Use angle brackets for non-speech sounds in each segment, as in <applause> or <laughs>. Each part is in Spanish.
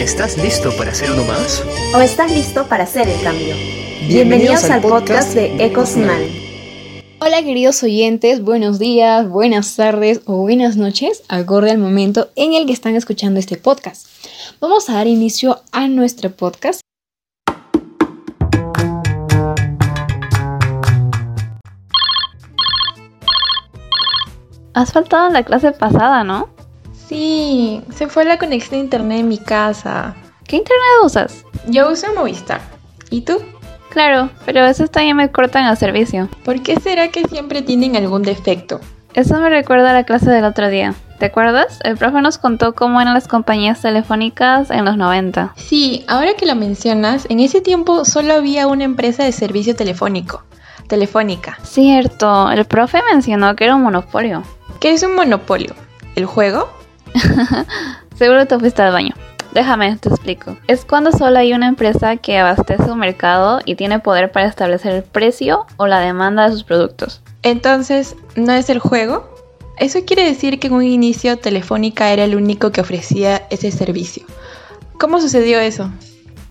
¿Estás listo para ser uno más? ¿O estás listo para hacer el cambio? Bienvenidos, al podcast de Ecosman. Hola queridos oyentes, buenos días, buenas tardes o buenas noches, acorde al momento en el que están escuchando este podcast. Vamos a dar inicio a nuestro podcast. Has faltado en la clase pasada, ¿no? Sí, se fue la conexión de internet en mi casa. ¿Qué internet usas? Yo uso Movistar. ¿Y tú? Claro, pero a veces también me cortan el servicio. ¿Por qué será que siempre tienen algún defecto? Eso me recuerda a la clase del otro día. ¿Te acuerdas? El profe nos contó cómo eran las compañías telefónicas en los 90. Sí, ahora que lo mencionas, en ese tiempo solo había una empresa de servicio telefónico. Telefónica. Cierto, el profe mencionó que era un monopolio. ¿Qué es un monopolio? ¿El juego? <laughs> Seguro te fuiste al baño. Déjame, te explico. Es cuando solo hay una empresa que abastece un mercado y tiene poder para establecer el precio o la demanda de sus productos. Entonces, ¿no es el juego? Eso quiere decir que en un inicio Telefónica era el único que ofrecía ese servicio. ¿Cómo sucedió eso?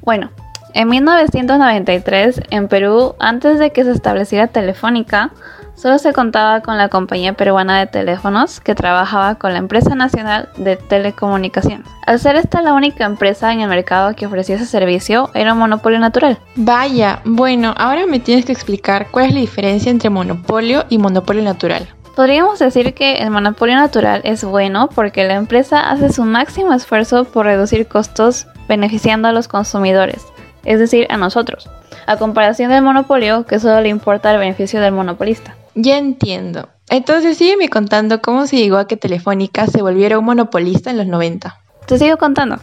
Bueno, en 1993, en Perú, antes de que se estableciera Telefónica, Solo se contaba con la compañía peruana de teléfonos que trabajaba con la empresa nacional de telecomunicaciones. Al ser esta la única empresa en el mercado que ofrecía ese servicio, era un monopolio natural. Vaya, bueno, ahora me tienes que explicar cuál es la diferencia entre monopolio y monopolio natural. Podríamos decir que el monopolio natural es bueno porque la empresa hace su máximo esfuerzo por reducir costos beneficiando a los consumidores, es decir, a nosotros, a comparación del monopolio que solo le importa el beneficio del monopolista. Ya entiendo. Entonces sígueme contando cómo se llegó a que Telefónica se volviera un monopolista en los 90. Te sigo contando.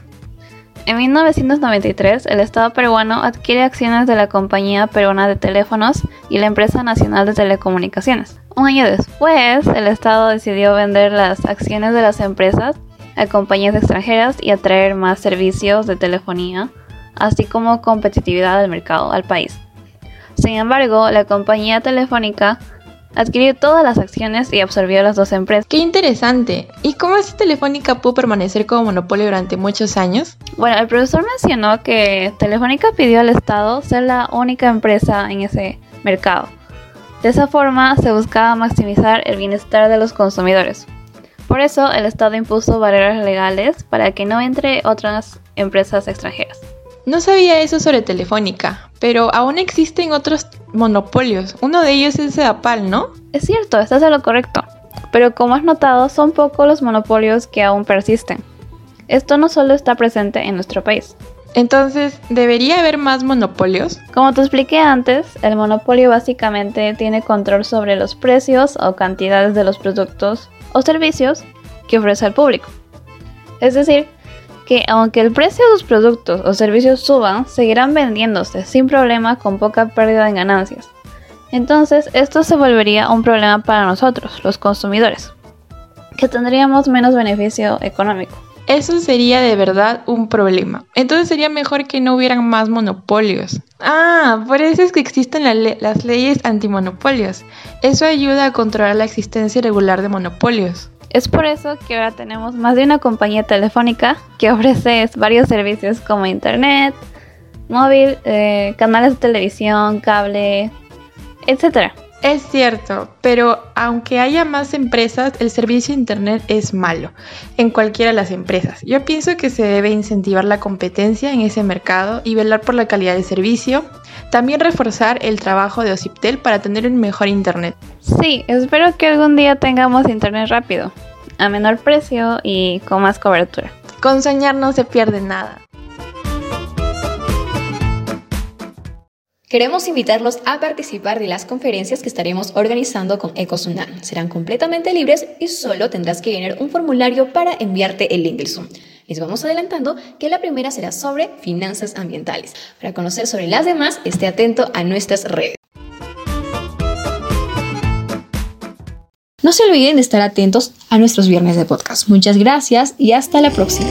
En 1993, el Estado peruano adquiere acciones de la Compañía Peruana de Teléfonos y la Empresa Nacional de Telecomunicaciones. Un año después, el Estado decidió vender las acciones de las empresas a compañías extranjeras y atraer más servicios de telefonía, así como competitividad del mercado al país. Sin embargo, la compañía telefónica adquirió todas las acciones y absorbió las dos empresas. ¡Qué interesante! ¿Y cómo es Telefónica pudo permanecer como monopolio durante muchos años? Bueno, el profesor mencionó que Telefónica pidió al Estado ser la única empresa en ese mercado. De esa forma se buscaba maximizar el bienestar de los consumidores. Por eso el Estado impuso barreras legales para que no entre otras empresas extranjeras. No sabía eso sobre Telefónica, pero aún existen otros monopolios. Uno de ellos es Apal, ¿no? Es cierto, estás en lo correcto. Pero como has notado, son pocos los monopolios que aún persisten. Esto no solo está presente en nuestro país. Entonces, ¿debería haber más monopolios? Como te expliqué antes, el monopolio básicamente tiene control sobre los precios o cantidades de los productos o servicios que ofrece al público. Es decir, que aunque el precio de los productos o servicios suban, seguirán vendiéndose sin problema con poca pérdida en ganancias. Entonces, esto se volvería un problema para nosotros, los consumidores, que tendríamos menos beneficio económico. Eso sería de verdad un problema. Entonces sería mejor que no hubieran más monopolios. Ah, por eso es que existen las leyes antimonopolios. Eso ayuda a controlar la existencia irregular de monopolios. Es por eso que ahora tenemos más de una compañía telefónica que ofrece varios servicios como internet, móvil, eh, canales de televisión, cable, etc. Es cierto, pero aunque haya más empresas, el servicio de Internet es malo en cualquiera de las empresas. Yo pienso que se debe incentivar la competencia en ese mercado y velar por la calidad de servicio. También reforzar el trabajo de Ociptel para tener un mejor Internet. Sí, espero que algún día tengamos Internet rápido, a menor precio y con más cobertura. Con soñar no se pierde nada. Queremos invitarlos a participar de las conferencias que estaremos organizando con Ecosunam. Serán completamente libres y solo tendrás que llenar un formulario para enviarte el link del Zoom. Les vamos adelantando que la primera será sobre finanzas ambientales. Para conocer sobre las demás, esté atento a nuestras redes. No se olviden de estar atentos a nuestros viernes de podcast. Muchas gracias y hasta la próxima.